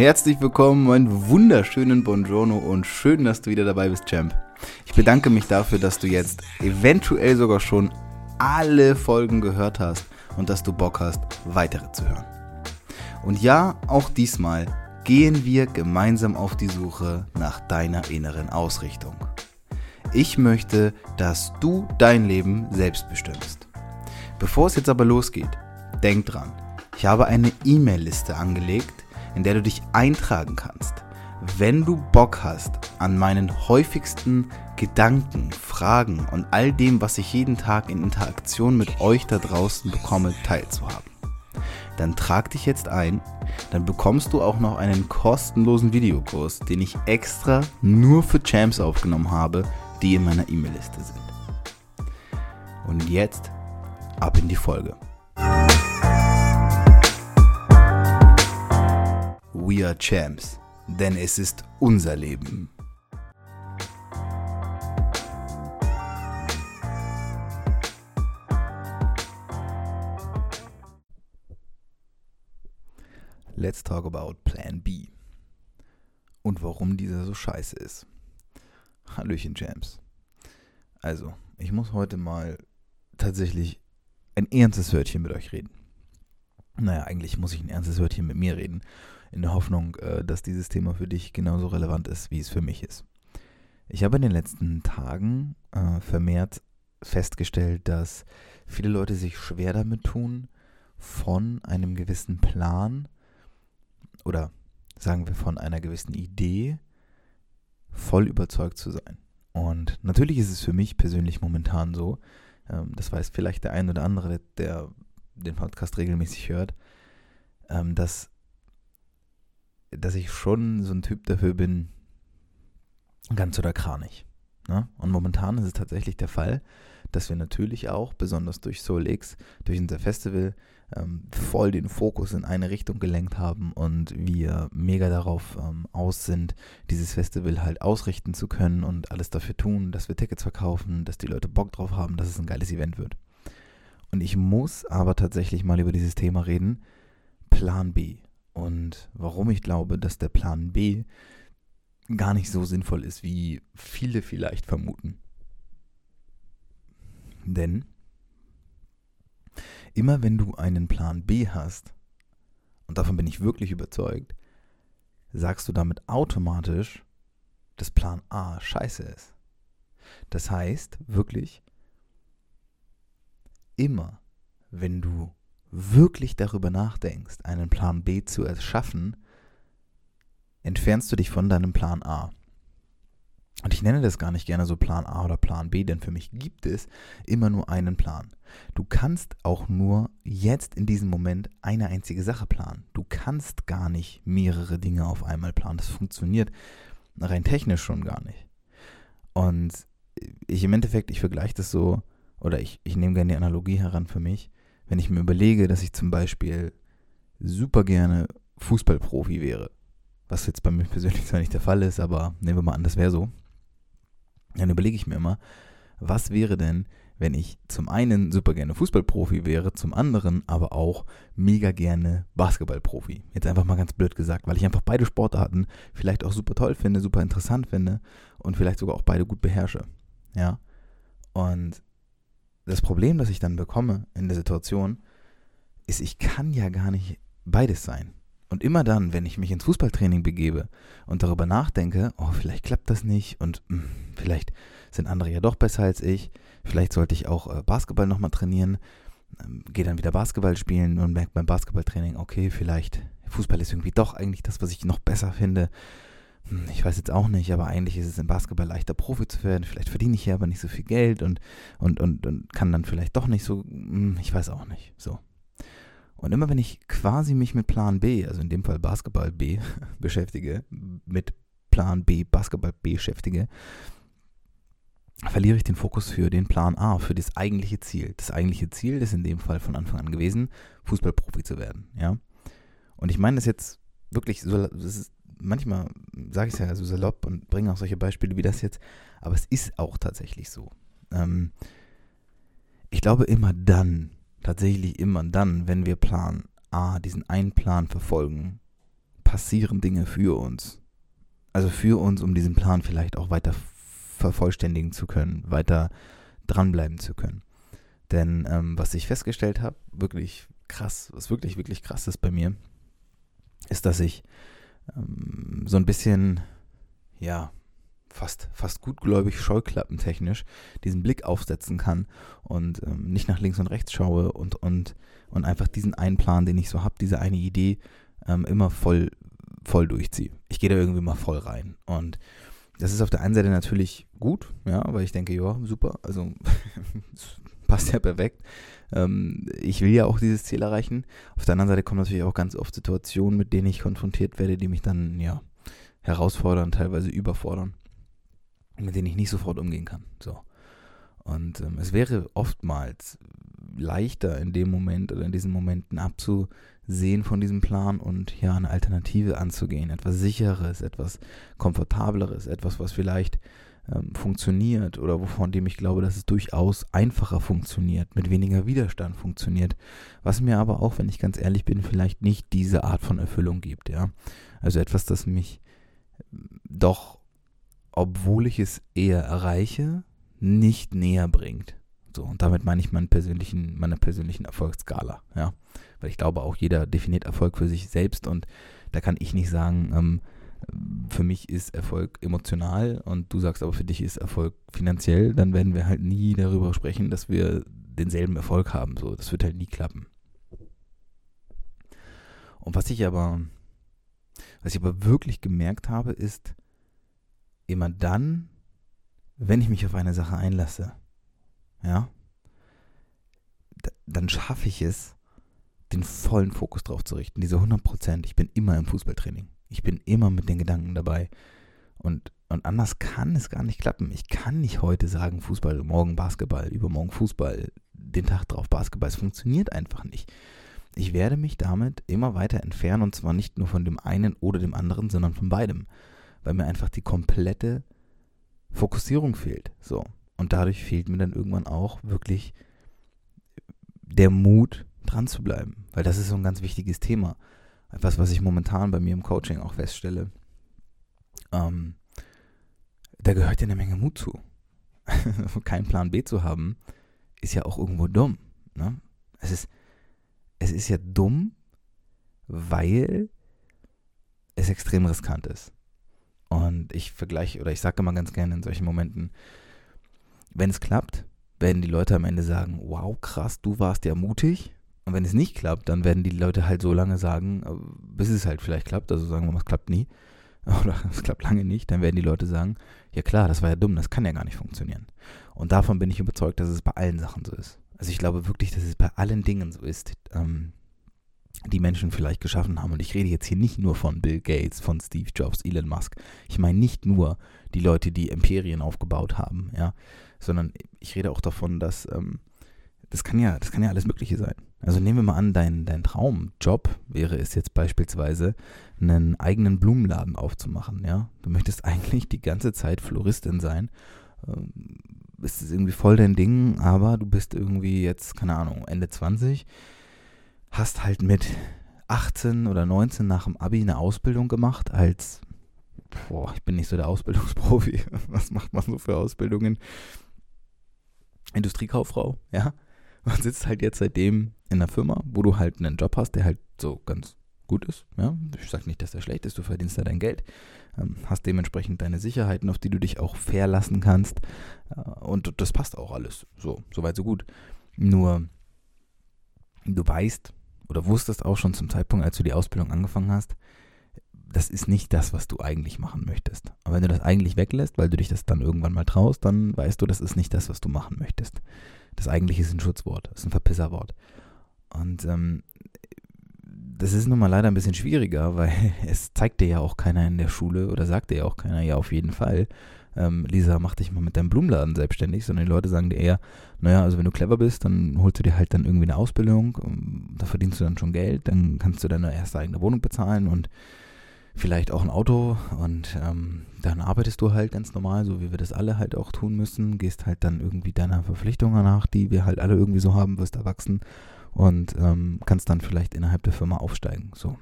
Herzlich willkommen, einen wunderschönen Buongiorno und schön, dass du wieder dabei bist, Champ. Ich bedanke mich dafür, dass du jetzt eventuell sogar schon alle Folgen gehört hast und dass du Bock hast, weitere zu hören. Und ja, auch diesmal gehen wir gemeinsam auf die Suche nach deiner inneren Ausrichtung. Ich möchte, dass du dein Leben selbst bestimmst. Bevor es jetzt aber losgeht, denk dran, ich habe eine E-Mail-Liste angelegt, in der du dich eintragen kannst. Wenn du Bock hast, an meinen häufigsten Gedanken, Fragen und all dem, was ich jeden Tag in Interaktion mit euch da draußen bekomme, teilzuhaben, dann trag dich jetzt ein. Dann bekommst du auch noch einen kostenlosen Videokurs, den ich extra nur für Champs aufgenommen habe, die in meiner E-Mail-Liste sind. Und jetzt ab in die Folge. We are Champs, denn es ist unser Leben. Let's talk about Plan B. Und warum dieser so scheiße ist. Hallöchen, Champs. Also, ich muss heute mal tatsächlich ein ernstes Wörtchen mit euch reden. Naja, eigentlich muss ich ein ernstes Wörtchen mit mir reden, in der Hoffnung, äh, dass dieses Thema für dich genauso relevant ist, wie es für mich ist. Ich habe in den letzten Tagen äh, vermehrt festgestellt, dass viele Leute sich schwer damit tun, von einem gewissen Plan oder sagen wir von einer gewissen Idee voll überzeugt zu sein. Und natürlich ist es für mich persönlich momentan so, ähm, das weiß vielleicht der ein oder andere, der den Podcast regelmäßig hört, ähm, dass, dass ich schon so ein Typ dafür bin, ganz oder kranig. Ne? Und momentan ist es tatsächlich der Fall, dass wir natürlich auch, besonders durch SoulX, durch unser Festival, ähm, voll den Fokus in eine Richtung gelenkt haben und wir mega darauf ähm, aus sind, dieses Festival halt ausrichten zu können und alles dafür tun, dass wir Tickets verkaufen, dass die Leute Bock drauf haben, dass es ein geiles Event wird. Und ich muss aber tatsächlich mal über dieses Thema reden, Plan B. Und warum ich glaube, dass der Plan B gar nicht so sinnvoll ist, wie viele vielleicht vermuten. Denn immer wenn du einen Plan B hast, und davon bin ich wirklich überzeugt, sagst du damit automatisch, dass Plan A scheiße ist. Das heißt wirklich, immer wenn du wirklich darüber nachdenkst, einen Plan B zu erschaffen, entfernst du dich von deinem Plan A. Und ich nenne das gar nicht gerne so Plan A oder Plan B, denn für mich gibt es immer nur einen Plan. Du kannst auch nur jetzt in diesem Moment eine einzige Sache planen. Du kannst gar nicht mehrere Dinge auf einmal planen. Das funktioniert rein technisch schon gar nicht. Und ich im Endeffekt, ich vergleiche das so, oder ich, ich nehme gerne die Analogie heran für mich, wenn ich mir überlege, dass ich zum Beispiel super gerne Fußballprofi wäre. Was jetzt bei mir persönlich zwar nicht der Fall ist, aber nehmen wir mal an, das wäre so dann überlege ich mir immer, was wäre denn, wenn ich zum einen super gerne Fußballprofi wäre, zum anderen aber auch mega gerne Basketballprofi. Jetzt einfach mal ganz blöd gesagt, weil ich einfach beide Sportarten vielleicht auch super toll finde, super interessant finde und vielleicht sogar auch beide gut beherrsche. Ja. Und das Problem, das ich dann bekomme in der Situation, ist, ich kann ja gar nicht beides sein. Und immer dann, wenn ich mich ins Fußballtraining begebe und darüber nachdenke, oh, vielleicht klappt das nicht und mh, hm, vielleicht sind andere ja doch besser als ich, vielleicht sollte ich auch äh, Basketball nochmal trainieren, ähm, gehe dann wieder Basketball spielen und merke beim Basketballtraining, okay, vielleicht Fußball ist irgendwie doch eigentlich das, was ich noch besser finde. Hm, ich weiß jetzt auch nicht, aber eigentlich ist es im Basketball leichter Profi zu werden. Vielleicht verdiene ich hier aber nicht so viel Geld und, und, und, und kann dann vielleicht doch nicht so, hm, ich weiß auch nicht. So. Und immer wenn ich quasi mich mit Plan B, also in dem Fall Basketball B, beschäftige, mit Plan B, Basketball B beschäftige, verliere ich den Fokus für den Plan A, für das eigentliche Ziel. Das eigentliche Ziel ist in dem Fall von Anfang an gewesen, Fußballprofi zu werden, ja. Und ich meine das jetzt wirklich so, das ist, manchmal sage ich es ja so salopp und bringe auch solche Beispiele wie das jetzt, aber es ist auch tatsächlich so. Ähm, ich glaube immer dann, tatsächlich immer dann, wenn wir Plan A, diesen einen Plan verfolgen, passieren Dinge für uns. Also für uns, um diesen Plan vielleicht auch weiter vervollständigen zu können, weiter dranbleiben zu können. Denn ähm, was ich festgestellt habe, wirklich krass, was wirklich, wirklich krass ist bei mir, ist, dass ich ähm, so ein bisschen, ja, fast, fast gutgläubig scheuklappentechnisch diesen Blick aufsetzen kann und ähm, nicht nach links und rechts schaue und, und, und einfach diesen einen Plan, den ich so habe, diese eine Idee ähm, immer voll, voll durchziehe. Ich gehe da irgendwie mal voll rein. Und das ist auf der einen Seite natürlich gut, ja, weil ich denke, ja, super, also passt ja perfekt. Ähm, ich will ja auch dieses Ziel erreichen. Auf der anderen Seite kommen natürlich auch ganz oft Situationen, mit denen ich konfrontiert werde, die mich dann, ja, herausfordern, teilweise überfordern, mit denen ich nicht sofort umgehen kann. So. Und ähm, es wäre oftmals leichter in dem Moment oder in diesen Momenten abzusehen von diesem Plan und ja eine Alternative anzugehen, etwas sicheres, etwas komfortableres, etwas, was vielleicht ähm, funktioniert oder wovon dem ich glaube, dass es durchaus einfacher funktioniert, mit weniger Widerstand funktioniert, was mir aber auch, wenn ich ganz ehrlich bin, vielleicht nicht diese Art von Erfüllung gibt, ja. Also etwas, das mich doch, obwohl ich es eher erreiche, nicht näher bringt. So, und damit meine ich meinen persönlichen, meine persönlichen Erfolgsskala, ja. Weil ich glaube, auch jeder definiert Erfolg für sich selbst und da kann ich nicht sagen, ähm, für mich ist Erfolg emotional und du sagst aber für dich ist Erfolg finanziell, dann werden wir halt nie darüber sprechen, dass wir denselben Erfolg haben. So, das wird halt nie klappen. Und was ich aber, was ich aber wirklich gemerkt habe, ist immer dann, wenn ich mich auf eine Sache einlasse, ja, dann schaffe ich es, den vollen Fokus drauf zu richten. Diese 100 Prozent. Ich bin immer im Fußballtraining. Ich bin immer mit den Gedanken dabei. Und, und anders kann es gar nicht klappen. Ich kann nicht heute sagen, Fußball, morgen Basketball, übermorgen Fußball, den Tag drauf Basketball. Es funktioniert einfach nicht. Ich werde mich damit immer weiter entfernen und zwar nicht nur von dem einen oder dem anderen, sondern von beidem. Weil mir einfach die komplette Fokussierung fehlt. So. Und dadurch fehlt mir dann irgendwann auch wirklich der Mut, dran zu bleiben. Weil das ist so ein ganz wichtiges Thema. Etwas, was ich momentan bei mir im Coaching auch feststelle. Ähm, da gehört ja eine Menge Mut zu. Keinen Plan B zu haben, ist ja auch irgendwo dumm. Ne? Es, ist, es ist ja dumm, weil es extrem riskant ist. Und ich vergleiche, oder ich sage immer ganz gerne in solchen Momenten, wenn es klappt, werden die Leute am Ende sagen, wow, krass, du warst ja mutig. Und wenn es nicht klappt, dann werden die Leute halt so lange sagen, äh, bis es halt vielleicht klappt. Also sagen wir mal, es klappt nie. Oder es klappt lange nicht. Dann werden die Leute sagen, ja klar, das war ja dumm, das kann ja gar nicht funktionieren. Und davon bin ich überzeugt, dass es bei allen Sachen so ist. Also ich glaube wirklich, dass es bei allen Dingen so ist, ähm, die Menschen vielleicht geschaffen haben. Und ich rede jetzt hier nicht nur von Bill Gates, von Steve Jobs, Elon Musk. Ich meine nicht nur die Leute, die Imperien aufgebaut haben, ja, sondern ich rede auch davon, dass ähm, das kann ja, das kann ja alles Mögliche sein. Also nehmen wir mal an, dein, dein Traumjob wäre es jetzt beispielsweise, einen eigenen Blumenladen aufzumachen, ja. Du möchtest eigentlich die ganze Zeit Floristin sein. Ähm, ist es irgendwie voll dein Ding, aber du bist irgendwie jetzt, keine Ahnung, Ende 20 hast halt mit 18 oder 19 nach dem Abi eine Ausbildung gemacht als, boah, ich bin nicht so der Ausbildungsprofi. Was macht man so für Ausbildungen? Industriekauffrau, ja. Und sitzt halt jetzt seitdem in einer Firma, wo du halt einen Job hast, der halt so ganz gut ist. Ja? Ich sage nicht, dass der schlecht ist, du verdienst da dein Geld, ähm, hast dementsprechend deine Sicherheiten, auf die du dich auch verlassen kannst. Äh, und das passt auch alles. So, soweit, so gut. Nur, du weißt, oder wusstest auch schon zum Zeitpunkt, als du die Ausbildung angefangen hast, das ist nicht das, was du eigentlich machen möchtest. Aber wenn du das eigentlich weglässt, weil du dich das dann irgendwann mal traust, dann weißt du, das ist nicht das, was du machen möchtest. Das eigentliche ist ein Schutzwort, ist ein Verpisserwort. Und ähm, das ist nun mal leider ein bisschen schwieriger, weil es zeigt dir ja auch keiner in der Schule oder sagt dir ja auch keiner, ja auf jeden Fall, ähm, Lisa, mach dich mal mit deinem Blumenladen selbstständig, sondern die Leute sagen dir eher, naja, also wenn du clever bist, dann holst du dir halt dann irgendwie eine Ausbildung, ähm, da verdienst du dann schon Geld, dann kannst du deine erste eigene Wohnung bezahlen und vielleicht auch ein Auto und ähm, dann arbeitest du halt ganz normal, so wie wir das alle halt auch tun müssen, gehst halt dann irgendwie deiner Verpflichtungen nach, die wir halt alle irgendwie so haben, wirst erwachsen und ähm, kannst dann vielleicht innerhalb der Firma aufsteigen, so.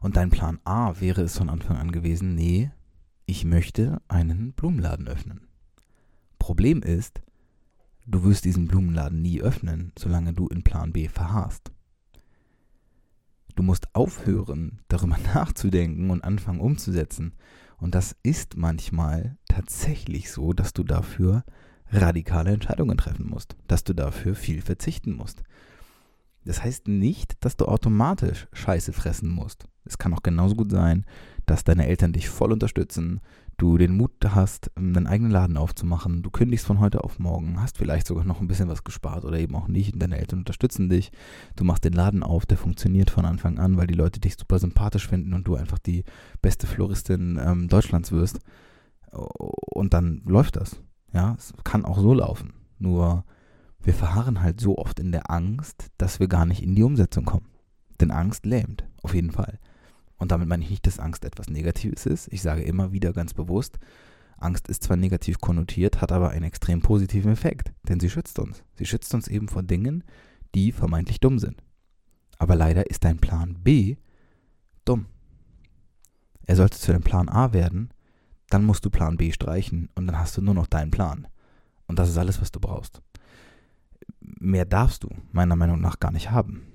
Und dein Plan A wäre es von Anfang an gewesen, nee, ich möchte einen Blumenladen öffnen. Problem ist, du wirst diesen Blumenladen nie öffnen, solange du in Plan B verharrst. Du musst aufhören, darüber nachzudenken und anfangen umzusetzen. Und das ist manchmal tatsächlich so, dass du dafür radikale Entscheidungen treffen musst, dass du dafür viel verzichten musst. Das heißt nicht, dass du automatisch Scheiße fressen musst. Es kann auch genauso gut sein, dass deine Eltern dich voll unterstützen, du den Mut hast, einen eigenen Laden aufzumachen, du kündigst von heute auf morgen, hast vielleicht sogar noch ein bisschen was gespart oder eben auch nicht deine Eltern unterstützen dich, du machst den Laden auf, der funktioniert von Anfang an, weil die Leute dich super sympathisch finden und du einfach die beste Floristin ähm, Deutschlands wirst und dann läuft das. Ja, es kann auch so laufen. Nur wir verharren halt so oft in der Angst, dass wir gar nicht in die Umsetzung kommen. Denn Angst lähmt, auf jeden Fall. Und damit meine ich nicht, dass Angst etwas Negatives ist. Ich sage immer wieder ganz bewusst, Angst ist zwar negativ konnotiert, hat aber einen extrem positiven Effekt, denn sie schützt uns. Sie schützt uns eben vor Dingen, die vermeintlich dumm sind. Aber leider ist dein Plan B dumm. Er sollte zu deinem Plan A werden, dann musst du Plan B streichen und dann hast du nur noch deinen Plan. Und das ist alles, was du brauchst. Mehr darfst du meiner Meinung nach gar nicht haben.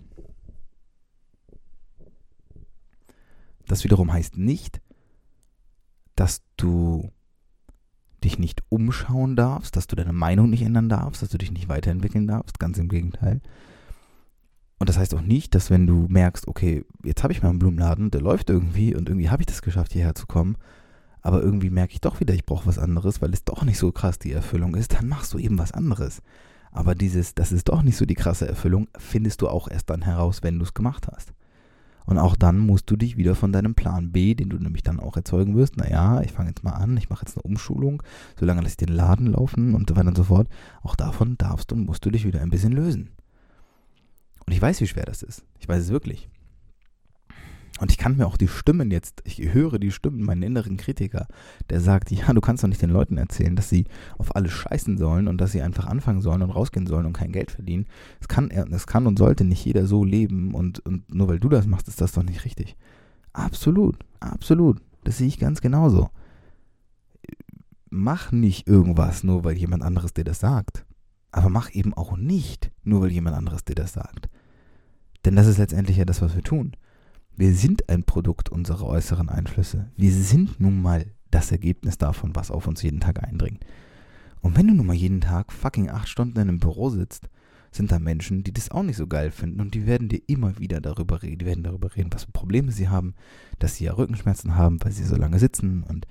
Das wiederum heißt nicht, dass du dich nicht umschauen darfst, dass du deine Meinung nicht ändern darfst, dass du dich nicht weiterentwickeln darfst, ganz im Gegenteil. Und das heißt auch nicht, dass wenn du merkst, okay, jetzt habe ich meinen Blumenladen, der läuft irgendwie und irgendwie habe ich das geschafft, hierher zu kommen, aber irgendwie merke ich doch wieder, ich brauche was anderes, weil es doch nicht so krass die Erfüllung ist, dann machst du eben was anderes. Aber dieses, das ist doch nicht so die krasse Erfüllung, findest du auch erst dann heraus, wenn du es gemacht hast. Und auch dann musst du dich wieder von deinem Plan B, den du nämlich dann auch erzeugen wirst, naja, ich fange jetzt mal an, ich mache jetzt eine Umschulung, solange lasse ich den Laden laufen und so weiter und so fort, auch davon darfst und musst du dich wieder ein bisschen lösen. Und ich weiß, wie schwer das ist. Ich weiß es wirklich. Und ich kann mir auch die Stimmen jetzt, ich höre die Stimmen, meinen inneren Kritiker, der sagt, ja, du kannst doch nicht den Leuten erzählen, dass sie auf alles scheißen sollen und dass sie einfach anfangen sollen und rausgehen sollen und kein Geld verdienen. Es kann, es kann und sollte nicht jeder so leben und, und nur weil du das machst, ist das doch nicht richtig. Absolut, absolut. Das sehe ich ganz genauso. Mach nicht irgendwas nur, weil jemand anderes dir das sagt. Aber mach eben auch nicht, nur weil jemand anderes dir das sagt. Denn das ist letztendlich ja das, was wir tun. Wir sind ein Produkt unserer äußeren Einflüsse. Wir sind nun mal das Ergebnis davon, was auf uns jeden Tag eindringt. Und wenn du nun mal jeden Tag fucking acht Stunden in einem Büro sitzt, sind da Menschen, die das auch nicht so geil finden und die werden dir immer wieder darüber reden, die werden darüber reden, was für Probleme sie haben, dass sie ja Rückenschmerzen haben, weil sie so lange sitzen und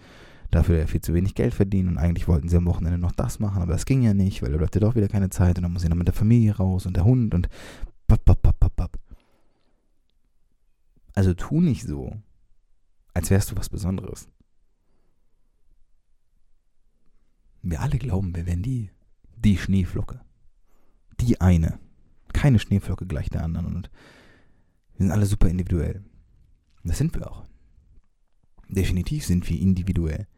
dafür ja viel zu wenig Geld verdienen und eigentlich wollten sie am Wochenende noch das machen, aber das ging ja nicht, weil da bleibt ja doch wieder keine Zeit und dann muss sie noch mit der Familie raus und der Hund und bap, bap, bap. Also tu nicht so, als wärst du was Besonderes. Wir alle glauben, wir wären die, die Schneeflocke. Die eine. Keine Schneeflocke gleich der anderen. Und wir sind alle super individuell. Das sind wir auch. Definitiv sind wir individuell.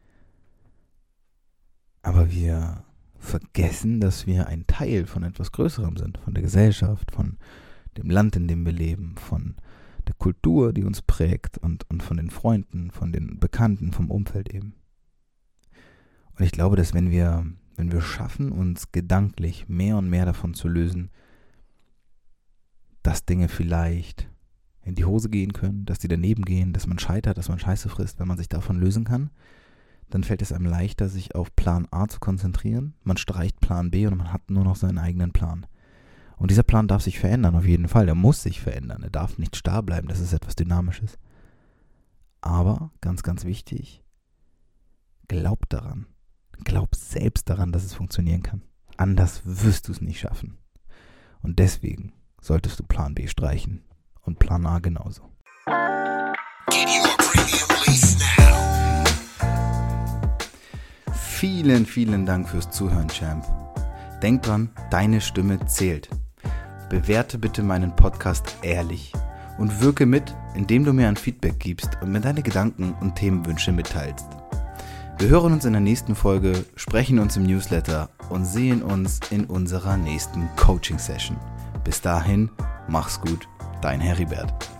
Aber wir vergessen, dass wir ein Teil von etwas Größerem sind, von der Gesellschaft, von dem Land, in dem wir leben, von der Kultur, die uns prägt und, und von den Freunden, von den Bekannten, vom Umfeld eben. Und ich glaube, dass wenn wir, wenn wir schaffen, uns gedanklich mehr und mehr davon zu lösen, dass Dinge vielleicht in die Hose gehen können, dass die daneben gehen, dass man scheitert, dass man Scheiße frisst, wenn man sich davon lösen kann, dann fällt es einem leichter, sich auf Plan A zu konzentrieren. Man streicht Plan B und man hat nur noch seinen eigenen Plan. Und dieser Plan darf sich verändern, auf jeden Fall. Er muss sich verändern. Er darf nicht starr bleiben. Das ist etwas Dynamisches. Aber, ganz, ganz wichtig, glaub daran. Glaub selbst daran, dass es funktionieren kann. Anders wirst du es nicht schaffen. Und deswegen solltest du Plan B streichen und Plan A genauso. Vielen, vielen Dank fürs Zuhören, Champ. Denk dran, deine Stimme zählt bewerte bitte meinen Podcast ehrlich und wirke mit, indem du mir ein Feedback gibst und mir deine Gedanken und Themenwünsche mitteilst. Wir hören uns in der nächsten Folge, sprechen uns im Newsletter und sehen uns in unserer nächsten Coaching-Session. Bis dahin, mach's gut, dein Heribert.